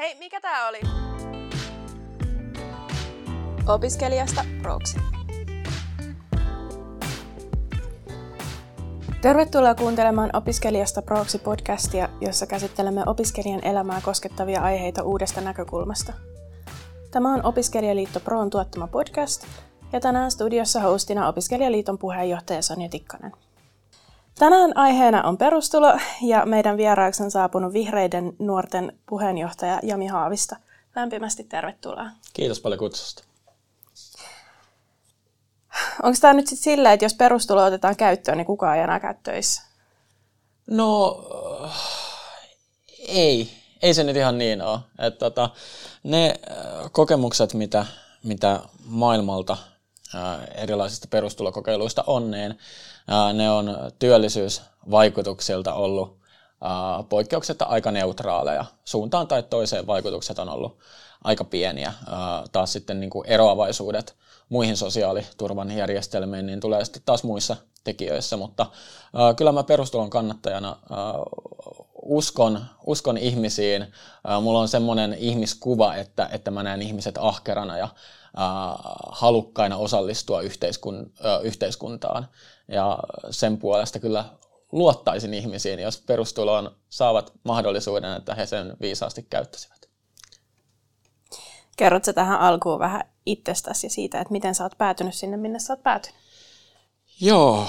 Hei, mikä tää oli? Opiskelijasta proksi. Tervetuloa kuuntelemaan Opiskelijasta proksi podcastia, jossa käsittelemme opiskelijan elämää koskettavia aiheita uudesta näkökulmasta. Tämä on Opiskelijaliitto Proon tuottama podcast, ja tänään studiossa hostina Opiskelijaliiton puheenjohtaja Sonja Tikkanen. Tänään aiheena on perustulo ja meidän vieraaksi on saapunut vihreiden nuorten puheenjohtaja Jami Haavista. Lämpimästi tervetuloa. Kiitos paljon kutsusta. Onko tämä nyt sitten silleen, että jos perustulo otetaan käyttöön, niin kukaan ei enää käy töissä? No, ei. Ei se nyt ihan niin ole. Et, tota, ne kokemukset, mitä, mitä maailmalta erilaisista perustulokokeiluista on, niin ne on työllisyysvaikutuksilta ollut poikkeuksetta aika neutraaleja. Suuntaan tai toiseen vaikutukset on ollut aika pieniä. Taas sitten niin kuin eroavaisuudet muihin sosiaaliturvan järjestelmiin niin tulee sitten taas muissa tekijöissä, mutta kyllä mä perustulon kannattajana uskon, uskon ihmisiin. Mulla on semmoinen ihmiskuva, että, että mä näen ihmiset ahkerana ja halukkaina osallistua yhteiskun, yhteiskuntaan. Ja sen puolesta kyllä luottaisin ihmisiin, jos perustuloon saavat mahdollisuuden, että he sen viisaasti käyttäisivät. Kerrotko tähän alkuun vähän itsestäsi ja siitä, että miten sä oot päätynyt sinne, minne sä oot päätynyt? Joo,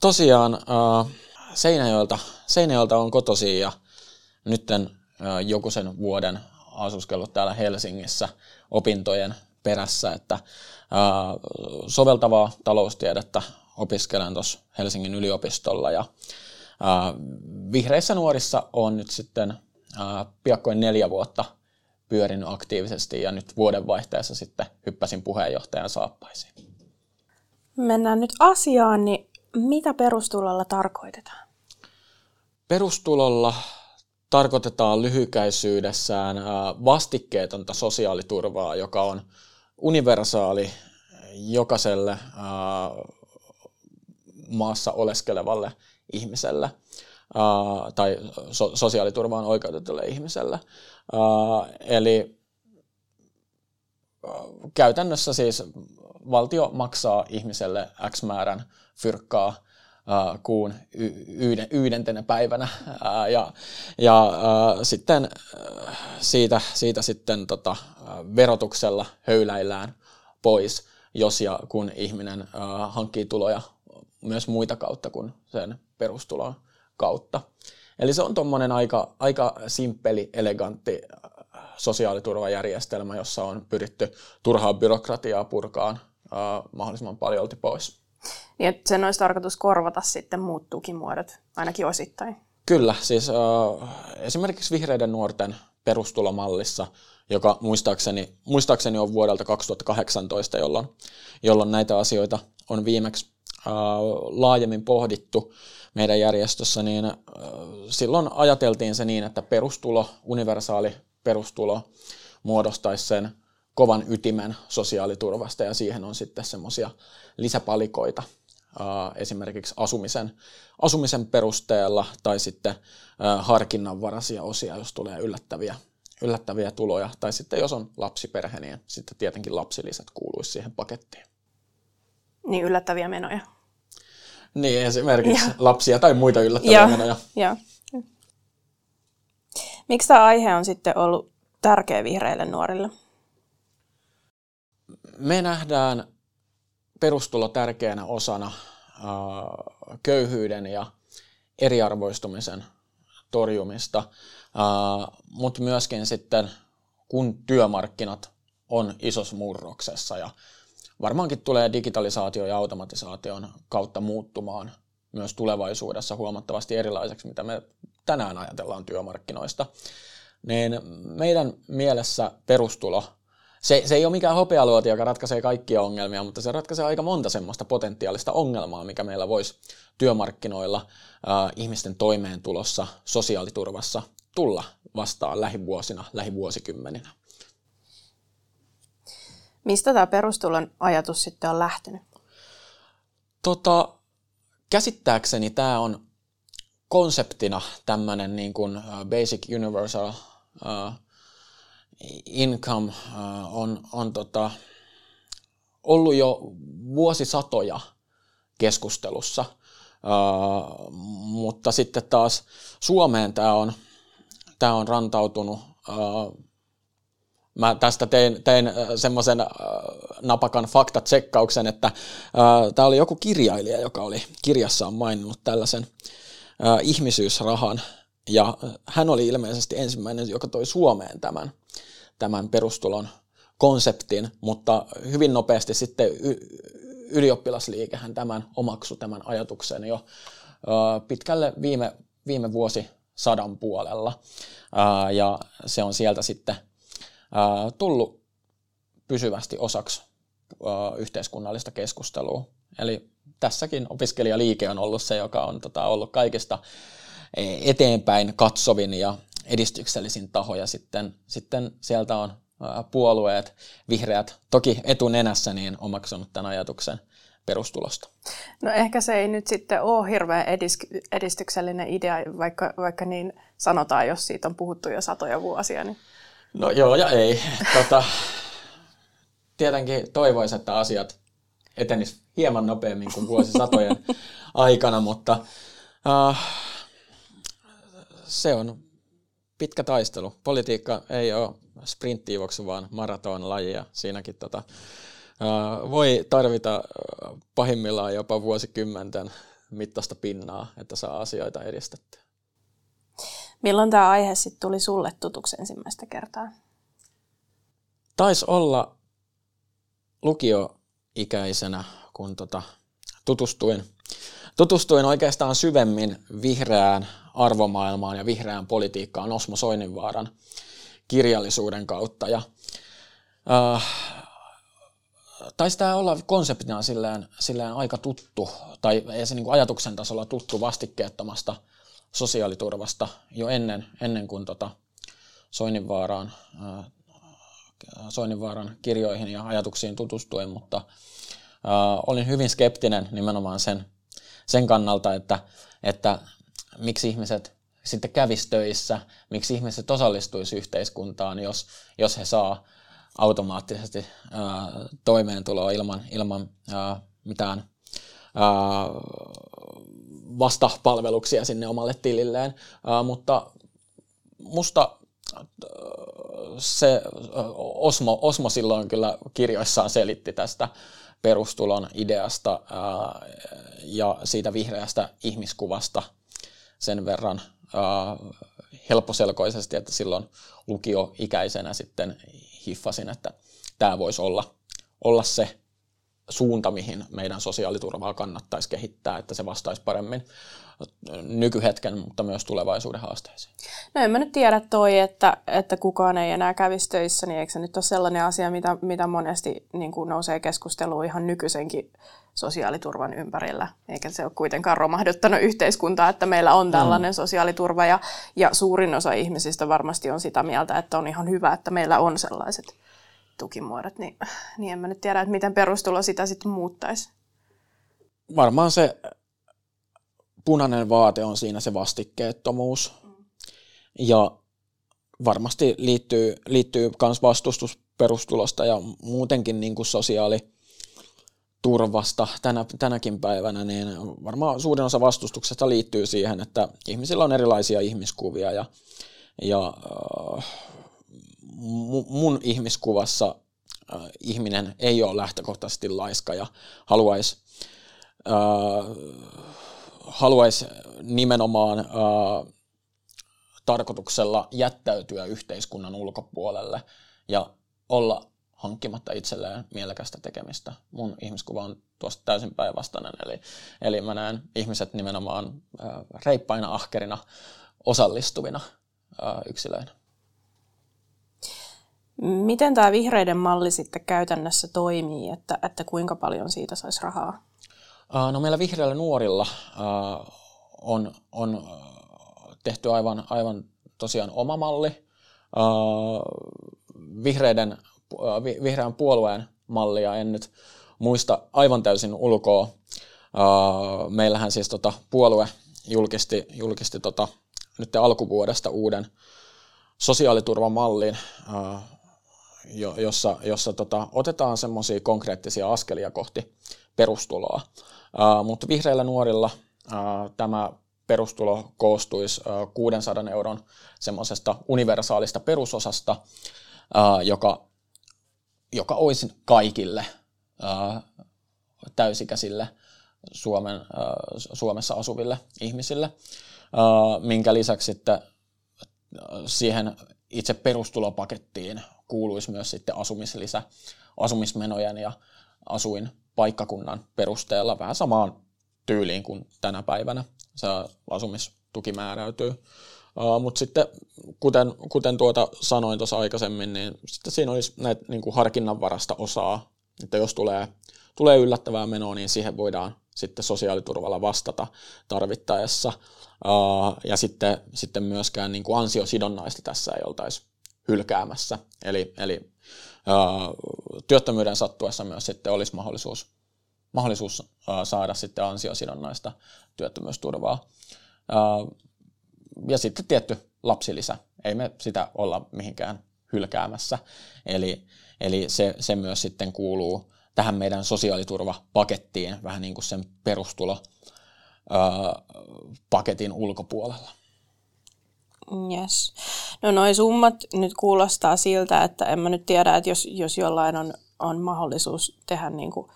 tosiaan äh, Seinäjoelta, Seinäjoelta on kotosi ja nyt äh, joku sen vuoden asuskellut täällä Helsingissä opintojen perässä, että äh, soveltavaa taloustiedettä opiskelen tuossa Helsingin yliopistolla ja äh, vihreissä nuorissa on nyt sitten äh, piakkoin neljä vuotta pyörinyt aktiivisesti ja nyt vuodenvaihteessa sitten hyppäsin puheenjohtajan saappaisiin. Mennään nyt asiaan, niin mitä perustulolla tarkoitetaan? Perustulolla tarkoitetaan lyhykäisyydessään vastikkeetonta sosiaaliturvaa, joka on universaali jokaiselle maassa oleskelevalle ihmiselle tai so- sosiaaliturvaan oikeutetulle ihmiselle. eli käytännössä siis valtio maksaa ihmiselle X määrän fyrkkaa kuun yhden, yhdentenä päivänä ja, ja sitten siitä, siitä sitten tota, verotuksella höyläillään pois, jos ja kun ihminen hankkii tuloja myös muita kautta kuin sen perustulon kautta. Eli se on tuommoinen aika, aika simppeli, elegantti sosiaaliturvajärjestelmä, jossa on pyritty turhaa byrokratiaa purkaan mahdollisimman paljolti pois. Niin, että sen olisi tarkoitus korvata sitten muut tukimuodot, ainakin osittain. Kyllä, siis äh, esimerkiksi vihreiden nuorten perustulomallissa, joka muistaakseni, muistaakseni on vuodelta 2018, jolloin, jolloin näitä asioita on viimeksi laajemmin pohdittu meidän järjestössä, niin silloin ajateltiin se niin, että perustulo, universaali perustulo muodostaisi sen kovan ytimen sosiaaliturvasta ja siihen on sitten semmoisia lisäpalikoita esimerkiksi asumisen, asumisen perusteella tai sitten harkinnanvaraisia osia, jos tulee yllättäviä, yllättäviä tuloja. Tai sitten jos on lapsiperhe, niin sitten tietenkin lapsilisät kuuluisi siihen pakettiin. Niin yllättäviä menoja. Niin, esimerkiksi ja. lapsia tai muita yllättäviä ja. menoja. Ja. Miksi tämä aihe on sitten ollut tärkeä vihreille nuorille? Me nähdään perustulo tärkeänä osana äh, köyhyyden ja eriarvoistumisen torjumista, äh, mutta myöskin sitten kun työmarkkinat on isossa murroksessa ja varmaankin tulee digitalisaatio ja automatisaation kautta muuttumaan myös tulevaisuudessa huomattavasti erilaiseksi, mitä me tänään ajatellaan työmarkkinoista. Niin meidän mielessä perustulo, se, se ei ole mikään hopealuoti, joka ratkaisee kaikkia ongelmia, mutta se ratkaisee aika monta semmoista potentiaalista ongelmaa, mikä meillä voisi työmarkkinoilla, äh, ihmisten toimeentulossa, sosiaaliturvassa tulla vastaan lähivuosina, lähivuosikymmeninä. Mistä tämä perustulon ajatus sitten on lähtenyt? Tota, käsittääkseni tämä on konseptina tämmöinen niin kuin Basic Universal uh, income on, on tota, ollut jo vuosisatoja keskustelussa, mutta sitten taas Suomeen tämä on, tämä on rantautunut Mä tästä tein, tein semmoisen napakan faktatsekkauksen, että tämä oli joku kirjailija, joka oli kirjassaan maininnut tällaisen ihmisyysrahan, ja hän oli ilmeisesti ensimmäinen, joka toi Suomeen tämän, tämän perustulon konseptin, mutta hyvin nopeasti sitten ylioppilasliikehän tämän omaksu tämän ajatuksen jo pitkälle viime, viime vuosisadan puolella. Ja se on sieltä sitten tullut pysyvästi osaksi yhteiskunnallista keskustelua. Eli tässäkin opiskelijaliike on ollut se, joka on tota, ollut kaikista eteenpäin katsovin ja edistyksellisin taho, ja sitten, sitten sieltä on puolueet, vihreät, toki etunenässä, niin omaksunut tämän ajatuksen perustulosta. No ehkä se ei nyt sitten ole hirveän edistyksellinen idea, vaikka, vaikka niin sanotaan, jos siitä on puhuttu jo satoja vuosia. Niin... No joo ja ei. Tota, tietenkin toivoisin, että asiat etenis hieman nopeammin kuin vuosisatojen aikana, mutta uh, se on pitkä taistelu. Politiikka ei ole sprinttiivoksi, vaan maratonlaji ja siinäkin tota, voi tarvita pahimmillaan jopa vuosikymmenten mittaista pinnaa, että saa asioita edistettyä. Milloin tämä aihe sitten tuli sulle tutuksi ensimmäistä kertaa? Taisi olla lukioikäisenä, kun tota, tutustuin, tutustuin oikeastaan syvemmin vihreään arvomaailmaan ja vihreään politiikkaan Osmo Soininvaaran kirjallisuuden kautta. Ja, äh, taisi tämä olla konseptina silleen, silleen aika tuttu, tai ei se niin ajatuksen tasolla tuttu vastikkeettomasta – sosiaaliturvasta jo ennen, ennen kuin tota Soininvaaraan, ää, Soininvaaran kirjoihin ja ajatuksiin tutustuin, mutta ää, olin hyvin skeptinen nimenomaan sen, sen kannalta, että, että miksi ihmiset sitten kävis töissä, miksi ihmiset osallistuisi yhteiskuntaan, jos, jos he saa automaattisesti ää, toimeentuloa ilman, ilman ää, mitään ää, vastapalveluksia sinne omalle tililleen, uh, mutta musta se Osmo, Osmo silloin kyllä kirjoissaan selitti tästä perustulon ideasta ää, ja siitä vihreästä ihmiskuvasta sen verran ää, helpposelkoisesti, että silloin lukioikäisenä sitten hiffasin, että tämä voisi olla, olla se suunta, mihin meidän sosiaaliturvaa kannattaisi kehittää, että se vastaisi paremmin nykyhetken, mutta myös tulevaisuuden haasteisiin. No en mä nyt tiedä toi, että, että kukaan ei enää kävisi töissä, niin eikö se nyt ole sellainen asia, mitä, mitä monesti niin kuin nousee keskusteluun ihan nykyisenkin sosiaaliturvan ympärillä, eikä se ole kuitenkaan romahduttanut yhteiskuntaa, että meillä on tällainen mm. sosiaaliturva, ja, ja suurin osa ihmisistä varmasti on sitä mieltä, että on ihan hyvä, että meillä on sellaiset tukimuodot, niin, niin en mä nyt tiedä, että miten perustulo sitä sitten muuttaisi. Varmaan se punainen vaate on siinä se vastikkeettomuus. Mm. Ja varmasti liittyy, liittyy myös vastustus perustulosta ja muutenkin niin kuin sosiaaliturvasta tänä, tänäkin päivänä, niin varmaan suurin osa vastustuksesta liittyy siihen, että ihmisillä on erilaisia ihmiskuvia ja, ja äh, mun ihmiskuvassa äh, ihminen ei ole lähtökohtaisesti laiska ja haluaisi äh, haluais nimenomaan äh, tarkoituksella jättäytyä yhteiskunnan ulkopuolelle ja olla hankkimatta itselleen mielekästä tekemistä. Mun ihmiskuva on tuosta täysin päinvastainen, eli, eli mä näen ihmiset nimenomaan äh, reippaina, ahkerina, osallistuvina äh, yksilöinä. Miten tämä vihreiden malli sitten käytännössä toimii, että, että kuinka paljon siitä saisi rahaa? No meillä vihreillä nuorilla on, on tehty aivan, aivan tosiaan oma malli. Vihreiden, vihreän puolueen mallia en nyt muista aivan täysin ulkoa. Meillähän siis tota puolue julkisti, julkisti tota, nyt alkuvuodesta uuden sosiaaliturvamallin, jossa, jossa tota, otetaan semmoisia konkreettisia askelia kohti perustuloa. Mutta vihreillä nuorilla tämä perustulo koostuisi 600 euron semmoisesta universaalista perusosasta, joka, joka olisi kaikille täysikäisille Suomen, Suomessa asuville ihmisille, minkä lisäksi sitten siihen itse perustulopakettiin kuuluisi myös sitten asumislisä asumismenojen ja asuin paikkakunnan perusteella vähän samaan tyyliin kuin tänä päivänä se asumistuki määräytyy. Uh, Mutta sitten, kuten, kuten tuota sanoin tuossa aikaisemmin, niin sitten siinä olisi näitä niin kuin harkinnanvarasta osaa, että jos tulee, tulee yllättävää menoa, niin siihen voidaan sitten sosiaaliturvalla vastata tarvittaessa. Uh, ja sitten, sitten myöskään niin kuin ansiosidonnaista tässä ei oltaisi hylkäämässä. Eli, eli uh, työttömyyden sattuessa myös sitten olisi mahdollisuus, mahdollisuus uh, saada sitten ansiosidonnaista työttömyysturvaa. Uh, ja sitten tietty lapsilisä. Ei me sitä olla mihinkään hylkäämässä. Eli, eli se, se myös sitten kuuluu tähän meidän sosiaaliturvapakettiin vähän niin kuin sen perustulo paketin ulkopuolella. Yes. No noin summat nyt kuulostaa siltä, että en mä nyt tiedä, että jos, jos jollain on, on mahdollisuus tehdä niin kuin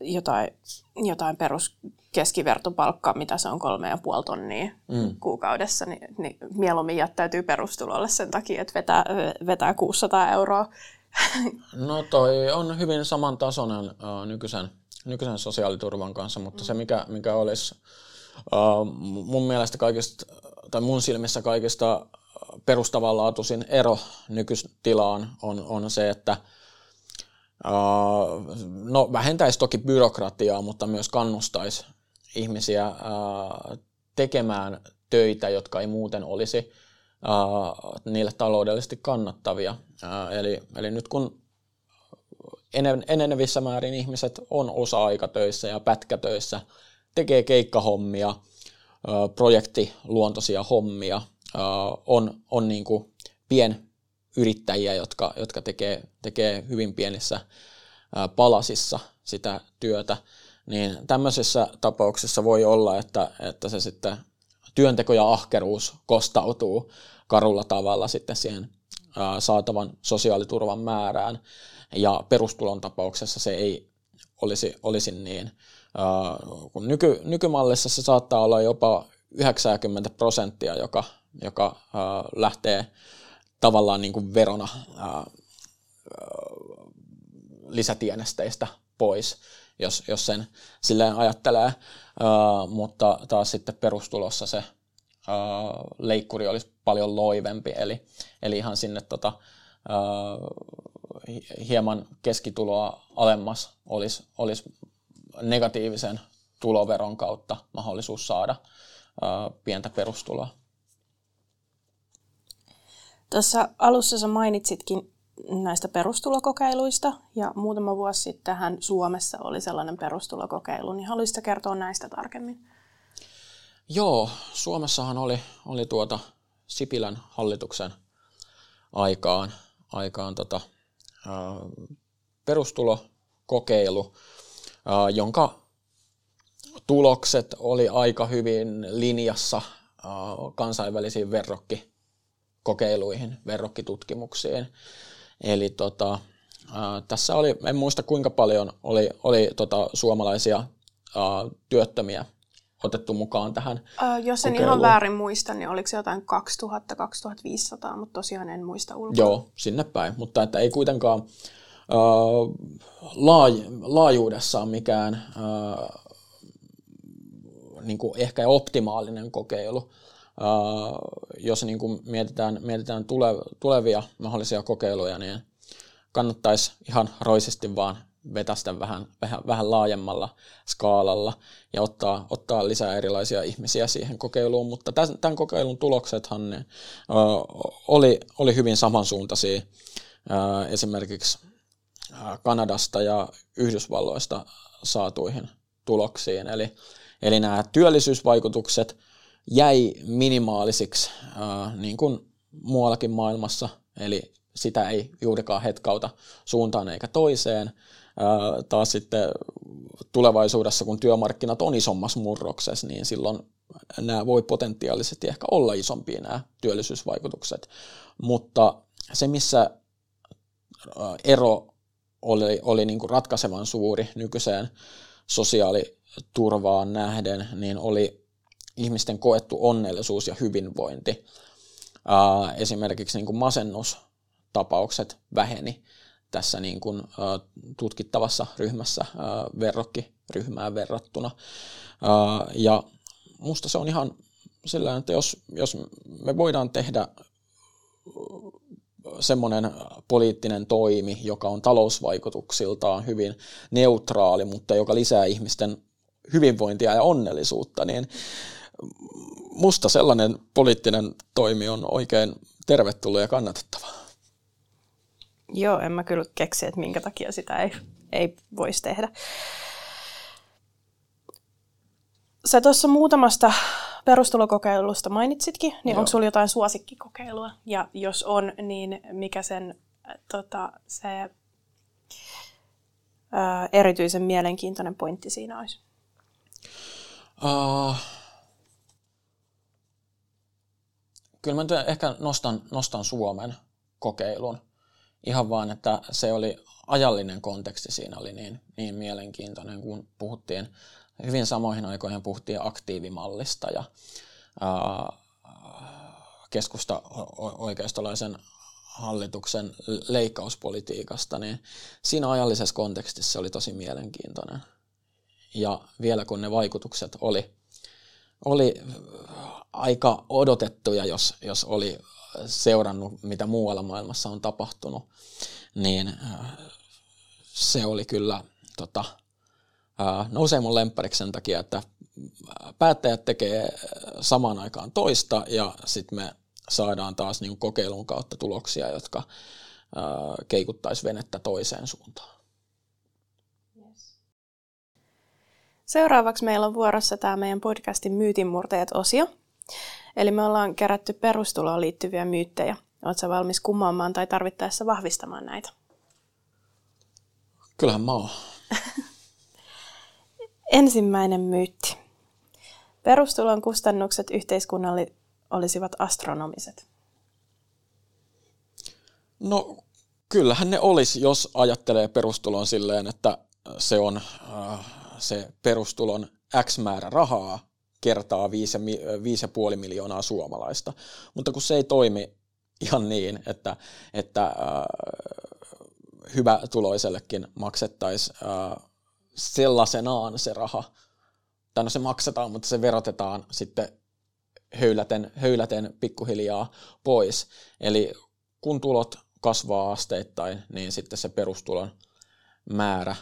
jotain, jotain perus keskivertopalkkaa, mitä se on kolme ja puoli tonnia mm. kuukaudessa, niin, niin mieluummin jättäytyy perustulolle sen takia, että vetää, vetää 600 euroa. No toi on hyvin samantasoinen uh, nykyisen, nykyisen sosiaaliturvan kanssa, mutta mm. se mikä, mikä olisi uh, mun mielestä kaikista, tai mun silmissä kaikista perustavanlaatuisin ero nykytilaan on, on se, että no vähentäisi toki byrokratiaa, mutta myös kannustaisi ihmisiä tekemään töitä, jotka ei muuten olisi niille taloudellisesti kannattavia. Eli, eli nyt kun enenevissä määrin ihmiset on osa-aikatöissä ja pätkätöissä, tekee keikkahommia, projektiluontoisia hommia, on, on niin kuin pien yrittäjiä, jotka, jotka tekee, tekee hyvin pienissä palasissa sitä työtä, niin tämmöisessä tapauksessa voi olla, että, että se sitten työnteko ja ahkeruus kostautuu karulla tavalla sitten siihen saatavan sosiaaliturvan määrään, ja perustulon tapauksessa se ei olisi, olisi niin. Kun nyky, nykymallissa se saattaa olla jopa 90 prosenttia, joka, joka lähtee tavallaan niin kuin verona ää, lisätienesteistä pois, jos, jos sen silleen ajattelee, ää, mutta taas sitten perustulossa se ää, leikkuri olisi paljon loivempi, eli, eli ihan sinne tota, ää, hieman keskituloa alemmas olisi, olisi negatiivisen tuloveron kautta mahdollisuus saada ää, pientä perustuloa. Tuossa alussa sä mainitsitkin näistä perustulokokeiluista ja muutama vuosi sittenhän Suomessa oli sellainen perustulokokeilu, niin haluaisitko kertoa näistä tarkemmin? Joo, Suomessahan oli, oli tuota Sipilän hallituksen aikaan, aikaan tota, ä, perustulokokeilu, jonka tulokset oli aika hyvin linjassa kansainvälisiin verrokki kokeiluihin, verrokkitutkimuksiin. Eli tota, tässä oli, en muista kuinka paljon oli, oli tota, suomalaisia työttömiä otettu mukaan tähän äh, Jos en kokeiluun. ihan väärin muista, niin oliko se jotain 2000-2500, mutta tosiaan en muista ulkoa. Joo, sinne päin, mutta että ei kuitenkaan laaj, laajuudessaan mikään äh, niin kuin ehkä optimaalinen kokeilu. Uh, jos niin kuin mietitään, mietitään tule, tulevia mahdollisia kokeiluja, niin kannattaisi ihan roisesti vaan vetästä vähän, vähän, vähän laajemmalla skaalalla ja ottaa, ottaa lisää erilaisia ihmisiä siihen kokeiluun, mutta tämän, tämän kokeilun tuloksethan ne, uh, oli, oli hyvin samansuuntaisia uh, esimerkiksi Kanadasta ja Yhdysvalloista saatuihin tuloksiin. Eli, eli nämä työllisyysvaikutukset – jäi minimaalisiksi, äh, niin kuin muuallakin maailmassa, eli sitä ei juurikaan hetkauta suuntaan eikä toiseen. Taas sitten tulevaisuudessa, kun työmarkkinat on isommassa murroksessa, niin silloin nämä voi potentiaalisesti ehkä olla isompia nämä työllisyysvaikutukset. Mutta se, missä ero oli, oli niin kuin ratkaisevan suuri nykyiseen sosiaaliturvaan nähden, niin oli ihmisten koettu onnellisuus ja hyvinvointi. Esimerkiksi niin kuin masennustapaukset väheni tässä niin kuin, tutkittavassa ryhmässä verrokkiryhmään verrattuna. Ja musta se on ihan sillä että jos, jos me voidaan tehdä semmoinen poliittinen toimi, joka on talousvaikutuksiltaan hyvin neutraali, mutta joka lisää ihmisten hyvinvointia ja onnellisuutta, niin musta sellainen poliittinen toimi on oikein tervetullut ja kannatettava. Joo, en mä kyllä keksi, että minkä takia sitä ei, ei voisi tehdä. Sä tuossa muutamasta perustulokokeilusta mainitsitkin, niin onko sulla jotain suosikkikokeilua? Ja jos on, niin mikä sen äh, tota, se ää, äh, erityisen mielenkiintoinen pointti siinä olisi? Uh, kyllä mä ehkä nostan, nostan Suomen kokeilun. Ihan vaan, että se oli ajallinen konteksti siinä oli niin, niin mielenkiintoinen, kun puhuttiin hyvin samoihin aikoihin puhuttiin aktiivimallista ja keskusta oikeistolaisen hallituksen leikkauspolitiikasta, niin siinä ajallisessa kontekstissa se oli tosi mielenkiintoinen. Ja vielä kun ne vaikutukset oli, oli aika odotettuja, jos, jos oli seurannut, mitä muualla maailmassa on tapahtunut, niin se oli kyllä tota, nousee mun lemppariksi sen takia, että päättäjät tekee samaan aikaan toista ja sitten me saadaan taas niin kokeilun kautta tuloksia, jotka keikuttaisi venettä toiseen suuntaan. Seuraavaksi meillä on vuorossa tämä meidän podcastin myytinmurteet-osio. Eli me ollaan kerätty perustuloon liittyviä myyttejä. Oletko valmis kumoamaan tai tarvittaessa vahvistamaan näitä? Kyllähän mä oon. Ensimmäinen myytti. Perustulon kustannukset yhteiskunnalle olisivat astronomiset. No kyllähän ne olisi, jos ajattelee perustulon silleen, että se on äh, se perustulon X määrä rahaa kertaa 5,5 miljoonaa suomalaista. Mutta kun se ei toimi ihan niin, että, että äh, hyvä tuloisellekin maksettaisiin äh, sellaisenaan se raha, tai no se maksetaan, mutta se verotetaan sitten höyläten, höyläten pikkuhiljaa pois. Eli kun tulot kasvaa asteittain, niin sitten se perustulon määrä,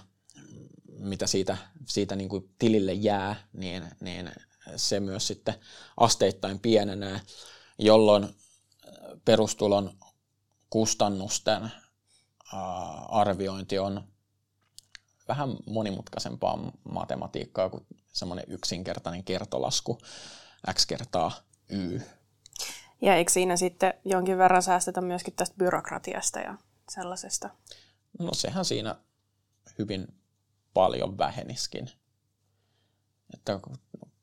mitä siitä, siitä niin kuin tilille jää, niin, niin se myös sitten asteittain pienenee, jolloin perustulon kustannusten arviointi on vähän monimutkaisempaa matematiikkaa kuin semmoinen yksinkertainen kertolasku x kertaa y. Ja eikö siinä sitten jonkin verran säästetä myöskin tästä byrokratiasta ja sellaisesta? No sehän siinä hyvin paljon väheniskin. Että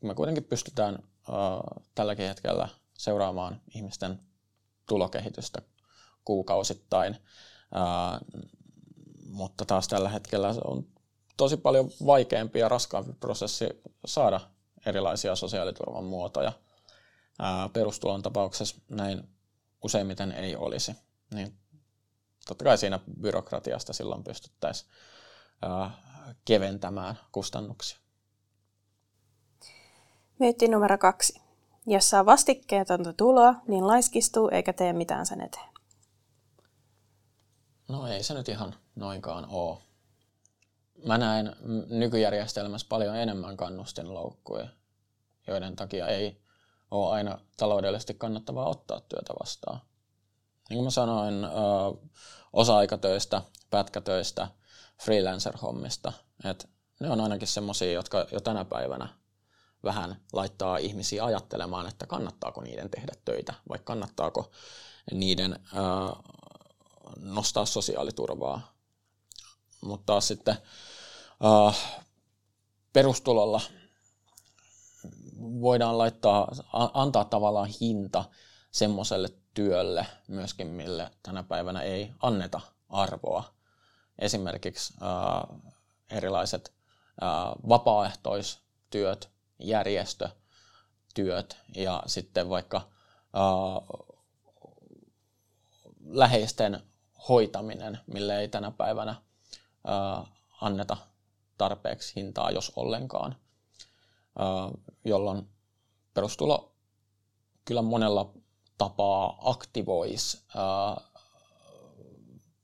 me kuitenkin pystytään uh, tälläkin hetkellä seuraamaan ihmisten tulokehitystä kuukausittain, uh, mutta taas tällä hetkellä on tosi paljon vaikeampi ja raskaampi prosessi saada erilaisia sosiaaliturvan muotoja. Ää, perustulon tapauksessa näin useimmiten ei olisi. Niin totta kai siinä byrokratiasta silloin pystyttäisiin keventämään kustannuksia. Myytti numero kaksi. Jos saa vastikkeetonta tuloa, niin laiskistuu eikä tee mitään sen eteen. No ei se nyt ihan noinkaan ole mä näen nykyjärjestelmässä paljon enemmän kannustinloukkuja, joiden takia ei ole aina taloudellisesti kannattavaa ottaa työtä vastaan. Niin kuin mä sanoin, osa-aikatöistä, pätkätöistä, freelancer-hommista, että ne on ainakin semmoisia, jotka jo tänä päivänä vähän laittaa ihmisiä ajattelemaan, että kannattaako niiden tehdä töitä vai kannattaako niiden nostaa sosiaaliturvaa. Mutta taas sitten ää, perustulolla voidaan laittaa, antaa tavallaan hinta semmoiselle työlle myöskin, mille tänä päivänä ei anneta arvoa. Esimerkiksi ää, erilaiset ää, vapaaehtoistyöt, järjestötyöt ja sitten vaikka ää, läheisten hoitaminen, mille ei tänä päivänä anneta tarpeeksi hintaa, jos ollenkaan, jolloin perustulo kyllä monella tapaa aktivoisi,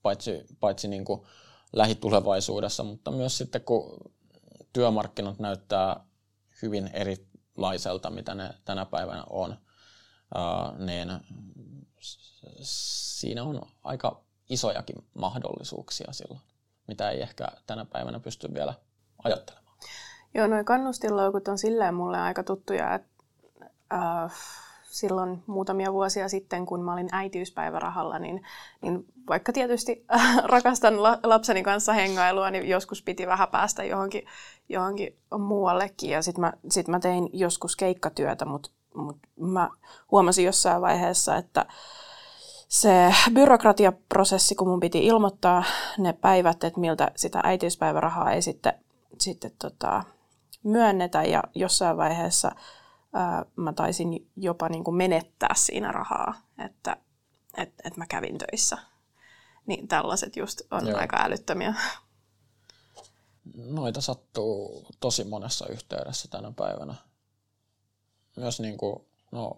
paitsi, paitsi niin kuin lähitulevaisuudessa, mutta myös sitten kun työmarkkinat näyttää hyvin erilaiselta, mitä ne tänä päivänä on, niin siinä on aika isojakin mahdollisuuksia silloin, mitä ei ehkä tänä päivänä pysty vielä ajattelemaan. Joo, noin kannustinloukut on silleen mulle aika tuttuja, että äh, silloin muutamia vuosia sitten, kun mä olin äitiyspäivärahalla, niin, niin vaikka tietysti äh, rakastan la, lapseni kanssa hengailua, niin joskus piti vähän päästä johonkin, johonkin muuallekin. Ja sitten mä, sit mä tein joskus keikkatyötä, mutta mut mä huomasin jossain vaiheessa, että se byrokratiaprosessi, kun mun piti ilmoittaa ne päivät, että miltä sitä äitiyspäivärahaa ei sitten, sitten tota, myönnetä ja jossain vaiheessa ää, mä taisin jopa niin kuin menettää siinä rahaa, että et, et mä kävin töissä. Niin tällaiset just on Joo. aika älyttömiä. Noita sattuu tosi monessa yhteydessä tänä päivänä. Myös niin kuin, no,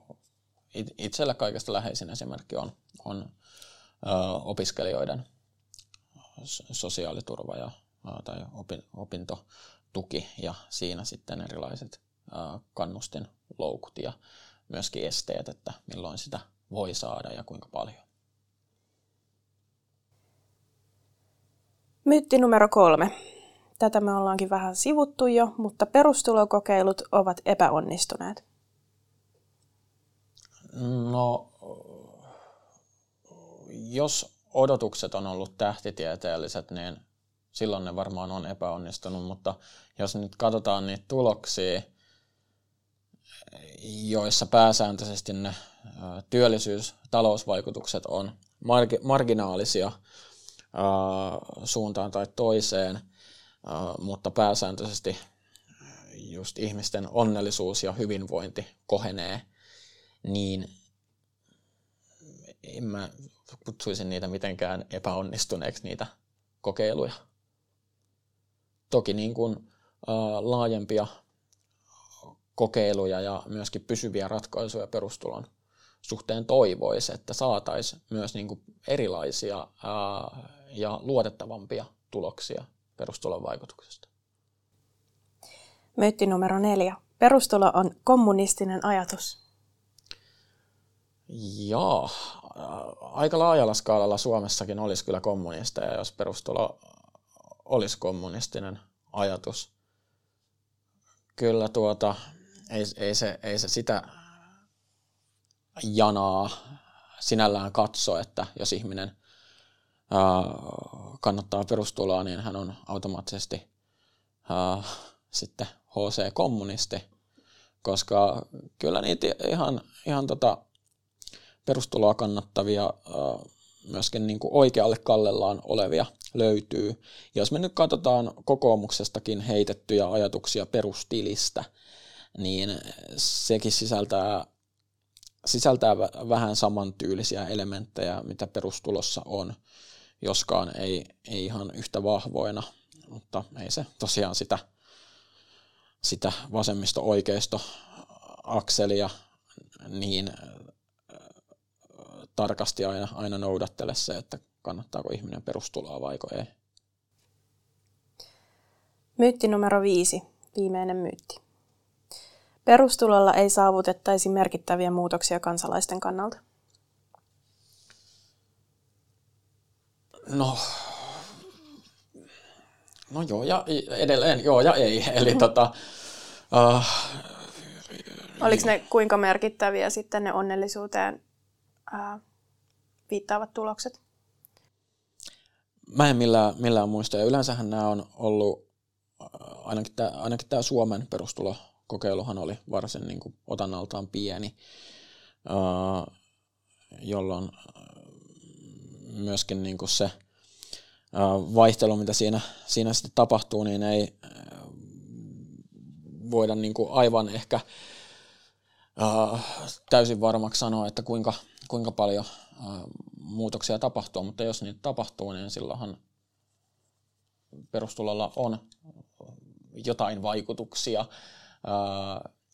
itsellä kaikesta läheisin esimerkki on, on ö, opiskelijoiden sosiaaliturva ja, tai opintotuki ja siinä sitten erilaiset kannustinloukut ja myöskin esteet, että milloin sitä voi saada ja kuinka paljon. Myytti numero kolme. Tätä me ollaankin vähän sivuttu jo, mutta perustulokokeilut ovat epäonnistuneet. No, jos odotukset on ollut tähtitieteelliset, niin silloin ne varmaan on epäonnistunut, mutta jos nyt katsotaan niitä tuloksia, joissa pääsääntöisesti ne työllisyys- talousvaikutukset on marginaalisia suuntaan tai toiseen, mutta pääsääntöisesti just ihmisten onnellisuus ja hyvinvointi kohenee, niin en mä kutsuisin niitä mitenkään epäonnistuneeksi niitä kokeiluja. Toki niin kuin, laajempia kokeiluja ja myöskin pysyviä ratkaisuja perustulon suhteen toivoisi, että saataisiin myös niin kuin erilaisia ää, ja luotettavampia tuloksia perustulon vaikutuksesta. Myytti numero neljä. Perustulo on kommunistinen ajatus. Joo, aika laajalla skaalalla Suomessakin olisi kyllä kommunisteja, jos perustulo olisi kommunistinen ajatus. Kyllä tuota, ei, ei, se, ei se sitä janaa sinällään katso, että jos ihminen ää, kannattaa perustuloa, niin hän on automaattisesti ää, sitten HC-kommunisti, koska kyllä niitä ihan, ihan tota perustuloa kannattavia myöskin niin kuin oikealle kallellaan olevia löytyy. Ja jos me nyt katsotaan kokoomuksestakin heitettyjä ajatuksia perustilistä, niin sekin sisältää, sisältää vähän samantyylisiä elementtejä, mitä perustulossa on, joskaan ei, ei ihan yhtä vahvoina, mutta ei se tosiaan sitä, sitä vasemmisto-oikeisto akselia niin tarkasti aina, aina noudattele se, että kannattaako ihminen perustuloa vai ei. Myytti numero viisi, viimeinen myytti. Perustulolla ei saavutettaisi merkittäviä muutoksia kansalaisten kannalta. No, no joo ja edelleen joo ja ei. Eli tota, uh, Oliko ne kuinka merkittäviä sitten ne onnellisuuteen uh, viittaavat tulokset? Mä en millään, millään muista. Ja yleensähän nämä on ollut, ainakin tämä, ainakin tämä Suomen perustulokokeiluhan oli varsin niin kuin otannaltaan pieni, jolloin myöskin niin kuin se vaihtelu, mitä siinä, siinä sitten tapahtuu, niin ei voida niin kuin aivan ehkä täysin varmaksi sanoa, että kuinka, kuinka paljon muutoksia tapahtuu, mutta jos niitä tapahtuu, niin silloinhan perustulolla on jotain vaikutuksia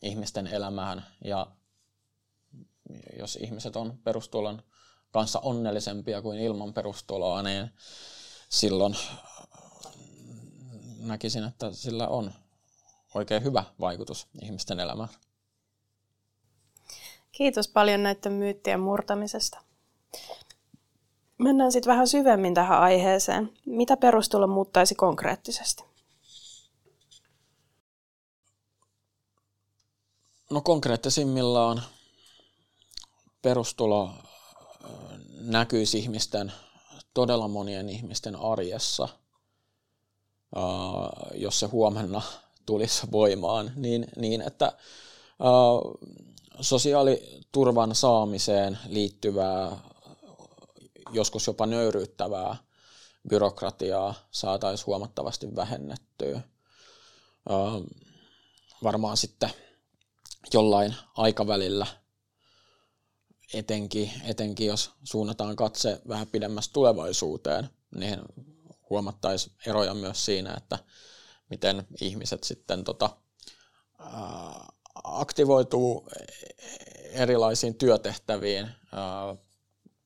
ihmisten elämään ja jos ihmiset on perustulon kanssa onnellisempia kuin ilman perustuloa, niin silloin näkisin, että sillä on oikein hyvä vaikutus ihmisten elämään. Kiitos paljon näiden myyttien murtamisesta. Mennään sitten vähän syvemmin tähän aiheeseen. Mitä perustulo muuttaisi konkreettisesti? No konkreettisimmillaan perustulo näkyisi ihmisten, todella monien ihmisten arjessa, jos se huomenna tulisi voimaan, niin, niin että sosiaaliturvan saamiseen liittyvää, joskus jopa nöyryyttävää byrokratiaa saataisiin huomattavasti vähennettyä. Varmaan sitten jollain aikavälillä, etenkin, etenkin jos suunnataan katse vähän pidemmästä tulevaisuuteen, niin huomattaisiin eroja myös siinä, että miten ihmiset sitten tota, aktivoituu erilaisiin työtehtäviin,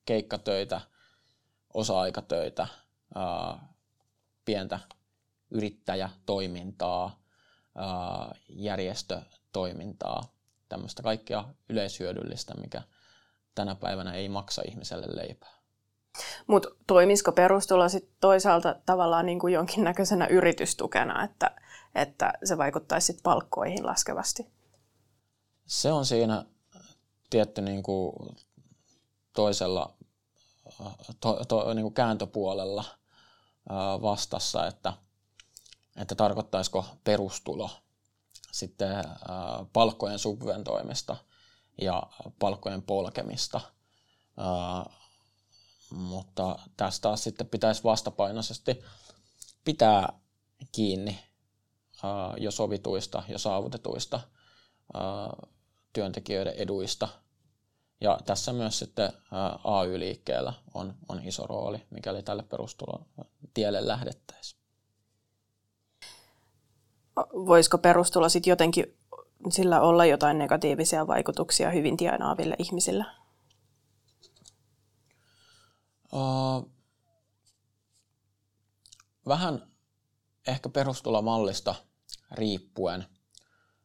keikkatöitä, osa-aikatöitä, pientä yrittäjätoimintaa, järjestötoimintaa, tämmöistä kaikkea yleishyödyllistä, mikä tänä päivänä ei maksa ihmiselle leipää. Mutta toimisiko perustulo sitten toisaalta tavallaan niin kuin jonkinnäköisenä yritystukena, että, että se vaikuttaisi sit palkkoihin laskevasti? Se on siinä tietty niin kuin toisella to, to, niin kuin kääntöpuolella vastassa, että, että tarkoittaisiko perustulo sitten palkkojen subventoimista ja palkkojen polkemista. Mutta tästä taas sitten pitäisi vastapainoisesti pitää kiinni jo sovituista ja saavutetuista työntekijöiden eduista. Ja tässä myös sitten AY-liikkeellä on, on iso rooli, mikäli tälle perustulon tielle lähdettäisiin. Voisiko perustulo sitten jotenkin sillä olla jotain negatiivisia vaikutuksia hyvin tienaaville ihmisille? Uh, vähän ehkä perustulomallista riippuen.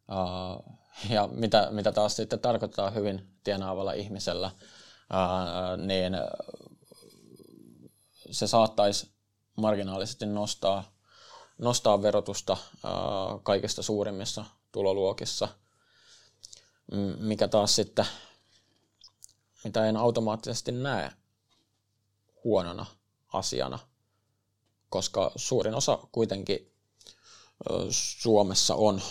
Uh, ja mitä, mitä taas sitten tarkoittaa hyvin tienaavalla ihmisellä, ää, niin se saattaisi marginaalisesti nostaa, nostaa verotusta ää, kaikista suurimmissa tuloluokissa, mikä taas sitten, mitä en automaattisesti näe huonona asiana, koska suurin osa kuitenkin Suomessa on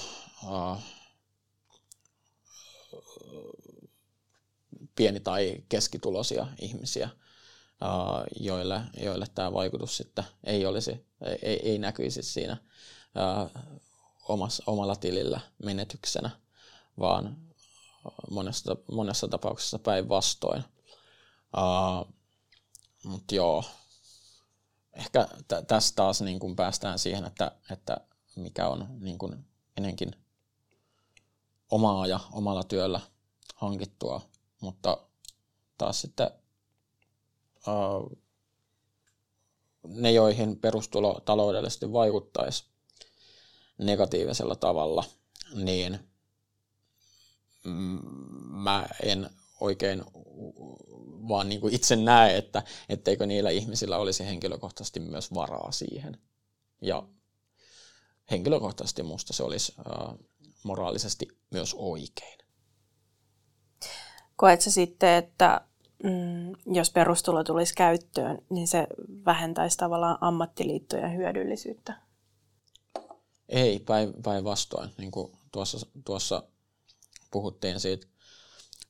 pieni- tai keskituloisia ihmisiä, joille, joille tämä vaikutus sitten ei, olisi, ei, ei näkyisi siinä omassa, omalla tilillä menetyksenä, vaan monessa, monessa tapauksessa päinvastoin. Mutta joo, ehkä t- tässä taas niin kun päästään siihen, että, että mikä on niin kun enenkin omaa ja omalla työllä hankittua mutta taas sitten uh, ne, joihin perustulo taloudellisesti vaikuttaisi negatiivisella tavalla, niin mä en oikein vaan niin kuin itse näe, että etteikö niillä ihmisillä olisi henkilökohtaisesti myös varaa siihen. Ja henkilökohtaisesti musta se olisi uh, moraalisesti myös oikein. Koet sä sitten, että mm, jos perustulo tulisi käyttöön, niin se vähentäisi tavallaan ammattiliittojen hyödyllisyyttä? Ei, päinvastoin. Niin kuin tuossa, tuossa puhuttiin siitä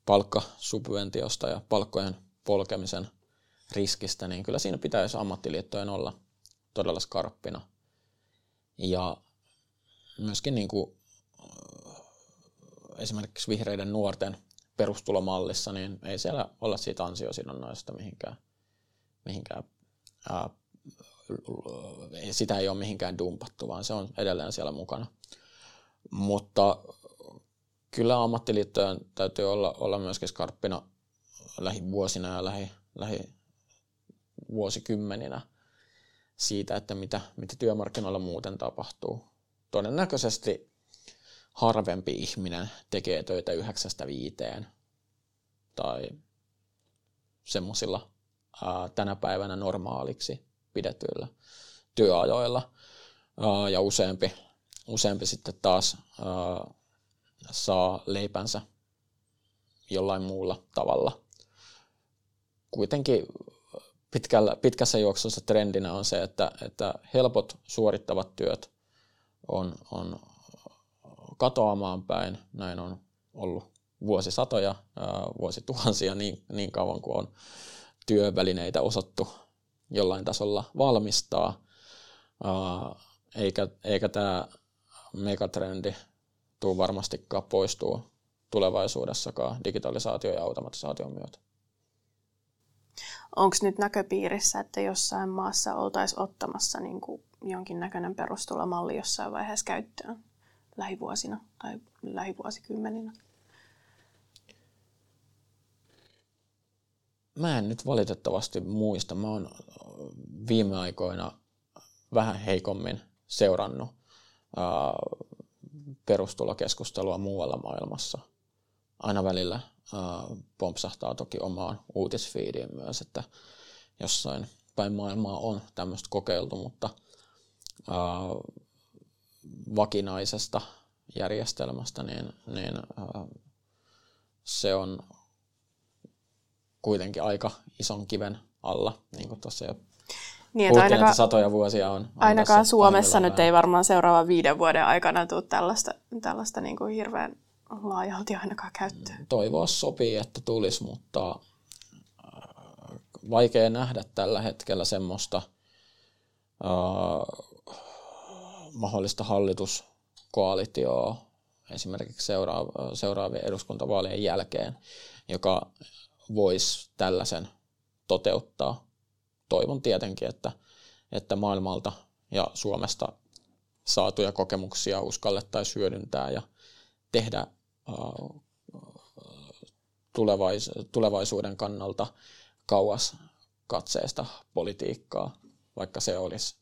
palkkasubventiosta ja palkkojen polkemisen riskistä, niin kyllä siinä pitäisi ammattiliittojen olla todella skarppina. Ja myöskin niin kuin, esimerkiksi vihreiden nuorten perustulomallissa, niin ei siellä olla siitä ansiosidonnaista mihinkään, mihinkään ää, sitä ei ole mihinkään dumpattu, vaan se on edelleen siellä mukana. Mutta kyllä ammattiliittojen täytyy olla, olla myöskin skarppina lähivuosina ja lähi, lähi vuosikymmeninä siitä, että mitä, mitä työmarkkinoilla muuten tapahtuu. Todennäköisesti harvempi ihminen tekee töitä yhdeksästä viiteen tai semmoisilla tänä päivänä normaaliksi pidetyillä työajoilla. Ää, ja useampi, useampi sitten taas ää, saa leipänsä jollain muulla tavalla. Kuitenkin pitkällä, pitkässä juoksussa trendinä on se, että, että helpot suorittavat työt on, on katoamaan päin. Näin on ollut vuosisatoja, vuosituhansia niin, niin kauan kuin on työvälineitä osattu jollain tasolla valmistaa. Eikä, eikä tämä megatrendi tule varmastikaan poistuu tulevaisuudessakaan digitalisaatio ja automatisaation myötä. Onko nyt näköpiirissä, että jossain maassa oltaisiin ottamassa niin kuin jonkinnäköinen perustulomalli jossain vaiheessa käyttöön lähivuosina tai lähivuosikymmeninä? Mä en nyt valitettavasti muista. Mä oon viime aikoina vähän heikommin seurannut perustulokeskustelua muualla maailmassa. Aina välillä pompsahtaa toki omaan uutisfiidiin myös, että jossain päin maailmaa on tämmöistä kokeiltu, mutta vakinaisesta järjestelmästä, niin, niin se on kuitenkin aika ison kiven alla, niin kuin tuossa jo niin, että ainakaan, että satoja vuosia on. on ainakaan Suomessa nyt ei varmaan seuraavan viiden vuoden aikana tule tällaista, tällaista niin kuin hirveän laajalti ainakaan käyttöön. Toivoa sopii, että tulisi, mutta äh, vaikea nähdä tällä hetkellä semmoista äh, mahdollista hallituskoalitioa esimerkiksi seuraava, seuraavien eduskuntavaalien jälkeen, joka voisi tällaisen toteuttaa. Toivon tietenkin, että, että maailmalta ja Suomesta saatuja kokemuksia uskallettaisiin hyödyntää ja tehdä tulevais, tulevaisuuden kannalta kauas katseesta politiikkaa, vaikka se olisi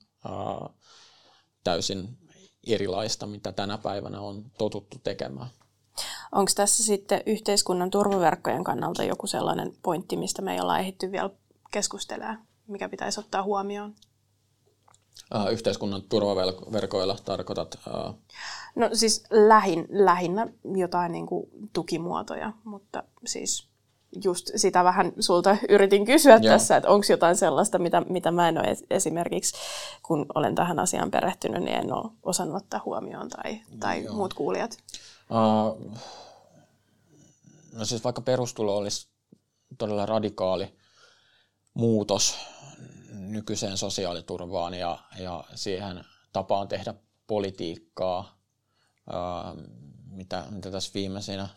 täysin erilaista, mitä tänä päivänä on totuttu tekemään. Onko tässä sitten yhteiskunnan turvaverkkojen kannalta joku sellainen pointti, mistä me ei olla ehditty vielä keskustelemaan, mikä pitäisi ottaa huomioon? Äh, yhteiskunnan turvaverkoilla tarkoitat? Äh... No siis lähin, lähinnä jotain niin kuin tukimuotoja, mutta siis just sitä vähän sulta yritin kysyä Joo. tässä, että onko jotain sellaista, mitä, mitä mä en ole esimerkiksi, kun olen tähän asiaan perehtynyt, niin en ole osannut ottaa huomioon tai, tai muut kuulijat. Uh, no siis vaikka perustulo olisi todella radikaali muutos nykyiseen sosiaaliturvaan ja, ja siihen tapaan tehdä politiikkaa, uh, mitä, mitä tässä viimeisinä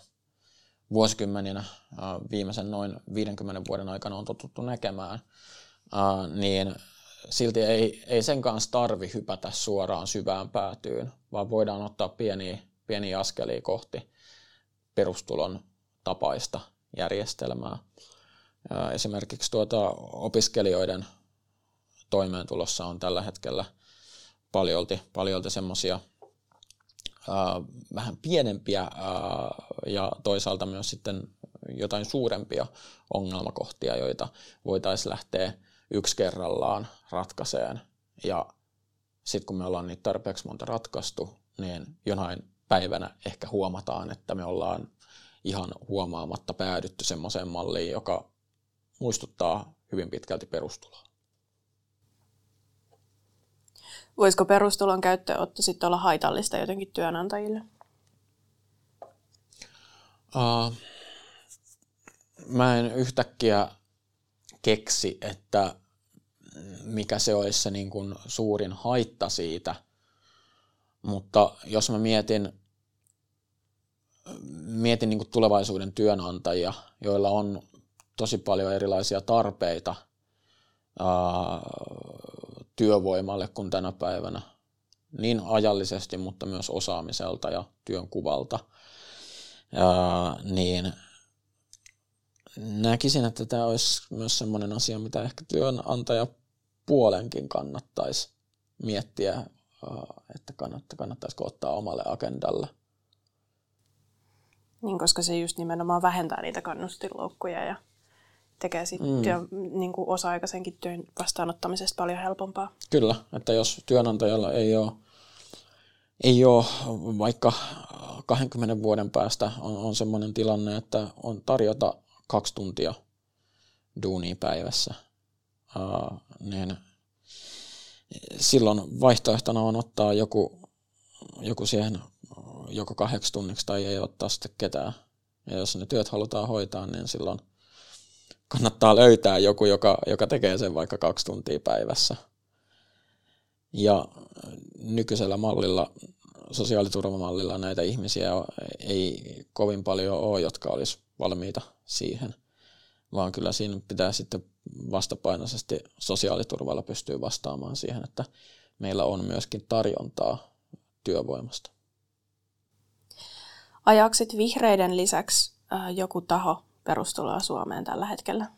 vuosikymmeninä, viimeisen noin 50 vuoden aikana on totuttu näkemään, niin silti ei, ei sen kanssa tarvi hypätä suoraan syvään päätyyn, vaan voidaan ottaa pieniä, pieniä askelia kohti perustulon tapaista järjestelmää. Esimerkiksi tuota opiskelijoiden toimeentulossa on tällä hetkellä paljolti, paljolti semmoisia vähän pienempiä ja toisaalta myös sitten jotain suurempia ongelmakohtia, joita voitaisiin lähteä yksi kerrallaan ratkaiseen. Ja sitten kun me ollaan niitä tarpeeksi monta ratkaistu, niin jonain päivänä ehkä huomataan, että me ollaan ihan huomaamatta päädytty semmoiseen malliin, joka muistuttaa hyvin pitkälti perustuloa. Voisiko perustulon käyttöönotto sitten olla haitallista jotenkin työnantajille? Uh, mä en yhtäkkiä keksi, että mikä se olisi se niin kuin suurin haitta siitä. Mutta jos mä mietin, mietin niin kuin tulevaisuuden työnantajia, joilla on tosi paljon erilaisia tarpeita työvoimalle kuin tänä päivänä, niin ajallisesti, mutta myös osaamiselta ja työnkuvalta, ää, niin näkisin, että tämä olisi myös sellainen asia, mitä ehkä työnantaja puolenkin kannattaisi miettiä, että kannattaisiko ottaa omalle agendalle. Niin, koska se just nimenomaan vähentää niitä kannustinloukkuja ja tekee sitten mm. työn, niin kuin osa-aikaisenkin työn vastaanottamisesta paljon helpompaa. Kyllä, että jos työnantajalla ei ole, ei ole vaikka 20 vuoden päästä on, on sellainen tilanne, että on tarjota kaksi tuntia duunia päivässä, uh, niin silloin vaihtoehtona on ottaa joku, joku siihen joko kahdeksi tunniksi tai ei ottaa sitten ketään. Ja jos ne työt halutaan hoitaa, niin silloin kannattaa löytää joku, joka, joka tekee sen vaikka kaksi tuntia päivässä. Ja nykyisellä mallilla, sosiaaliturvamallilla näitä ihmisiä ei kovin paljon ole, jotka olisi valmiita siihen, vaan kyllä siinä pitää sitten vastapainoisesti sosiaaliturvalla pystyy vastaamaan siihen, että meillä on myöskin tarjontaa työvoimasta. Ajaksit vihreiden lisäksi äh, joku taho perustuloa Suomeen tällä hetkellä?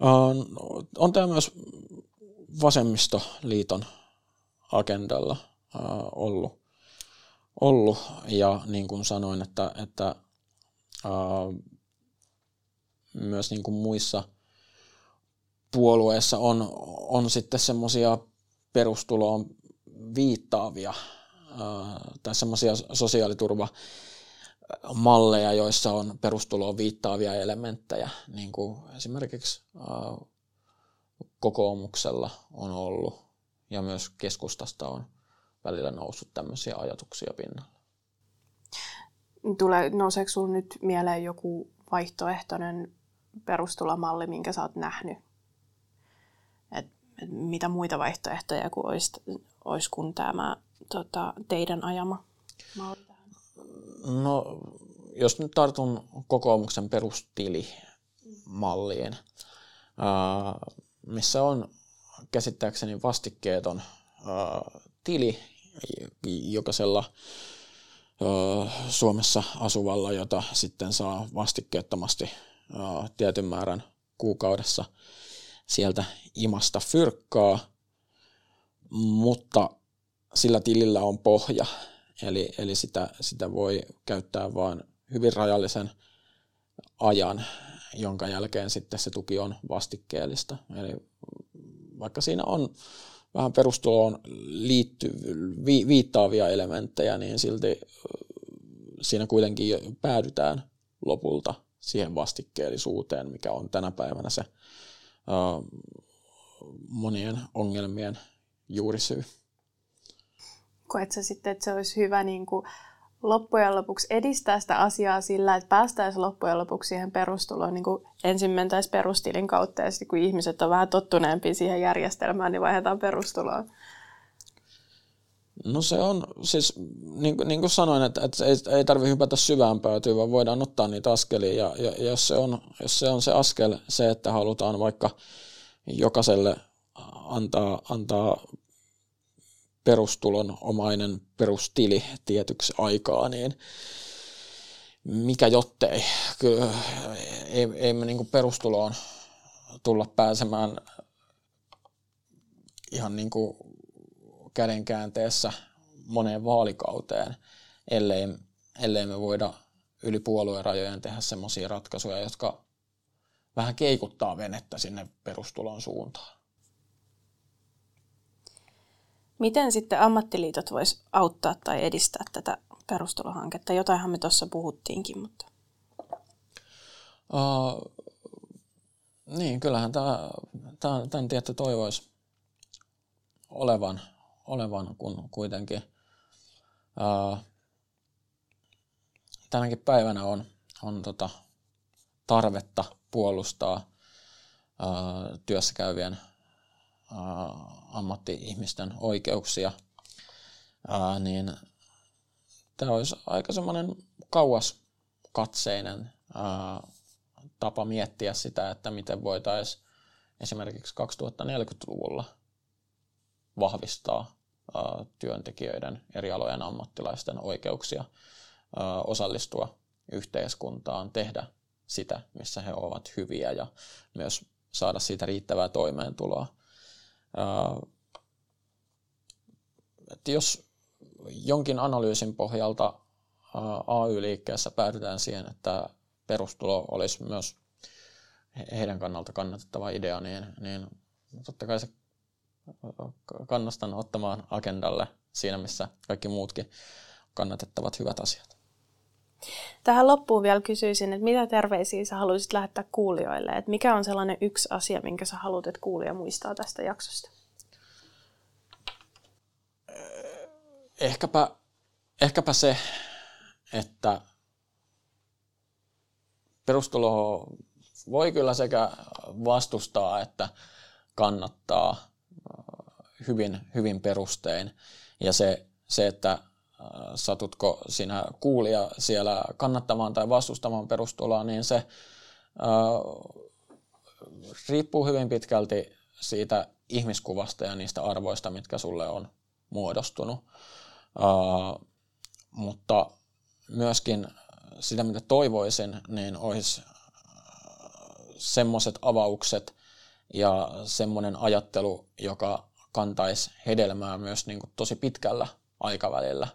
On, on tämä myös vasemmistoliiton agendalla ollut, ollut. Ja niin kuin sanoin, että, että myös niin kuin muissa puolueissa on, on sitten semmoisia perustuloon viittaavia tai semmoisia sosiaaliturvamalleja, joissa on perustuloon viittaavia elementtejä, niin kuin esimerkiksi kokoomuksella on ollut ja myös keskustasta on välillä noussut tämmöisiä ajatuksia pinnalle. Tulee, nouseeko sinulla nyt mieleen joku vaihtoehtoinen perustulomalli, minkä sä oot nähnyt? Et, et mitä muita vaihtoehtoja kuin olisi, olisi kuin tämä tota, teidän ajama malli? No, jos nyt tartun kokoomuksen perustilimalliin, missä on käsittääkseni vastikkeeton tili jokaisella Suomessa asuvalla, jota sitten saa vastikkeettomasti tietyn määrän kuukaudessa sieltä imasta fyrkkaa, mutta sillä tilillä on pohja, eli, eli sitä, sitä voi käyttää vain hyvin rajallisen ajan, jonka jälkeen sitten se tuki on vastikkeellista. Eli vaikka siinä on vähän perustuloon liitty, vi, viittaavia elementtejä, niin silti siinä kuitenkin päädytään lopulta siihen vastikkeellisuuteen, mikä on tänä päivänä se uh, monien ongelmien juurisyy. Koet sä sitten, että se olisi hyvä niin kuin loppujen lopuksi edistää sitä asiaa sillä, että päästäisiin loppujen lopuksi siihen perustuloon, niin kuin ensin mentäisiin perustilin kautta ja sitten kun ihmiset on vähän tottuneempi siihen järjestelmään, niin vaihdetaan perustuloon. No se on, siis niin, niin kuin sanoin, että, että ei, ei tarvitse hypätä syvään päätyyn, vaan voidaan ottaa niitä askelia. Ja, ja jos, se on, jos se on se askel, se, että halutaan vaikka jokaiselle antaa, antaa perustulon omainen perustili tietyksi aikaa, niin mikä jottei. Kyllä ei, ei me niin perustuloon tulla pääsemään ihan niin kuin kädenkäänteessä moneen vaalikauteen, ellei, ellei me voida yli puolueen rajojen tehdä semmoisia ratkaisuja, jotka vähän keikuttaa venettä sinne perustulon suuntaan. Miten sitten ammattiliitot vois auttaa tai edistää tätä perustulohanketta? Jotainhan me tuossa puhuttiinkin, mutta... Uh, Niin, kyllähän tämä, tämä, tämän tietty toivoisi olevan, olevan kun kuitenkin ää, tänäkin päivänä on, on tota, tarvetta puolustaa ää, työssäkäyvien ammatti-ihmisten oikeuksia, niin tämä olisi aika semmoinen kauas katseinen tapa miettiä sitä, että miten voitaisiin esimerkiksi 2040-luvulla vahvistaa työntekijöiden, eri alojen ammattilaisten oikeuksia osallistua yhteiskuntaan, tehdä sitä, missä he ovat hyviä ja myös saada siitä riittävää toimeentuloa. Että jos jonkin analyysin pohjalta AY-liikkeessä päädytään siihen, että perustulo olisi myös heidän kannalta kannatettava idea, niin, niin totta kai se kannustan ottamaan agendalle siinä, missä kaikki muutkin kannatettavat hyvät asiat. Tähän loppuun vielä kysyisin, että mitä terveisiä sä haluaisit lähettää kuulijoille? Että mikä on sellainen yksi asia, minkä sä haluat, että kuulija muistaa tästä jaksosta? Ehkäpä, ehkäpä se, että perustulo voi kyllä sekä vastustaa että kannattaa äh, hyvin, hyvin perustein. Ja se, se, että satutko sinä kuulija siellä kannattamaan tai vastustamaan perustuloa, niin se äh, riippuu hyvin pitkälti siitä ihmiskuvasta ja niistä arvoista, mitkä sulle on muodostunut. Ää, mutta myöskin sitä, mitä toivoisin, niin olisi semmoiset avaukset ja semmoinen ajattelu, joka kantaisi hedelmää myös niin kuin tosi pitkällä aikavälillä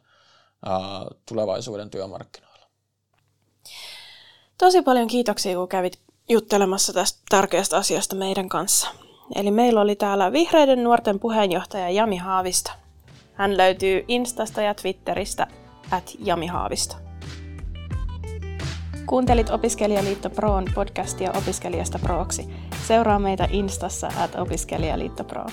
tulevaisuuden työmarkkinoilla. Tosi paljon kiitoksia, kun kävit juttelemassa tästä tärkeästä asiasta meidän kanssa. Eli meillä oli täällä Vihreiden nuorten puheenjohtaja Jami Haavista. Hän löytyy Instasta ja Twitteristä at Jami Haavista. Kuuntelit Opiskelijaliitto Proon podcastia opiskelijasta prooksi. Seuraa meitä Instassa at opiskelijaliitto Pro.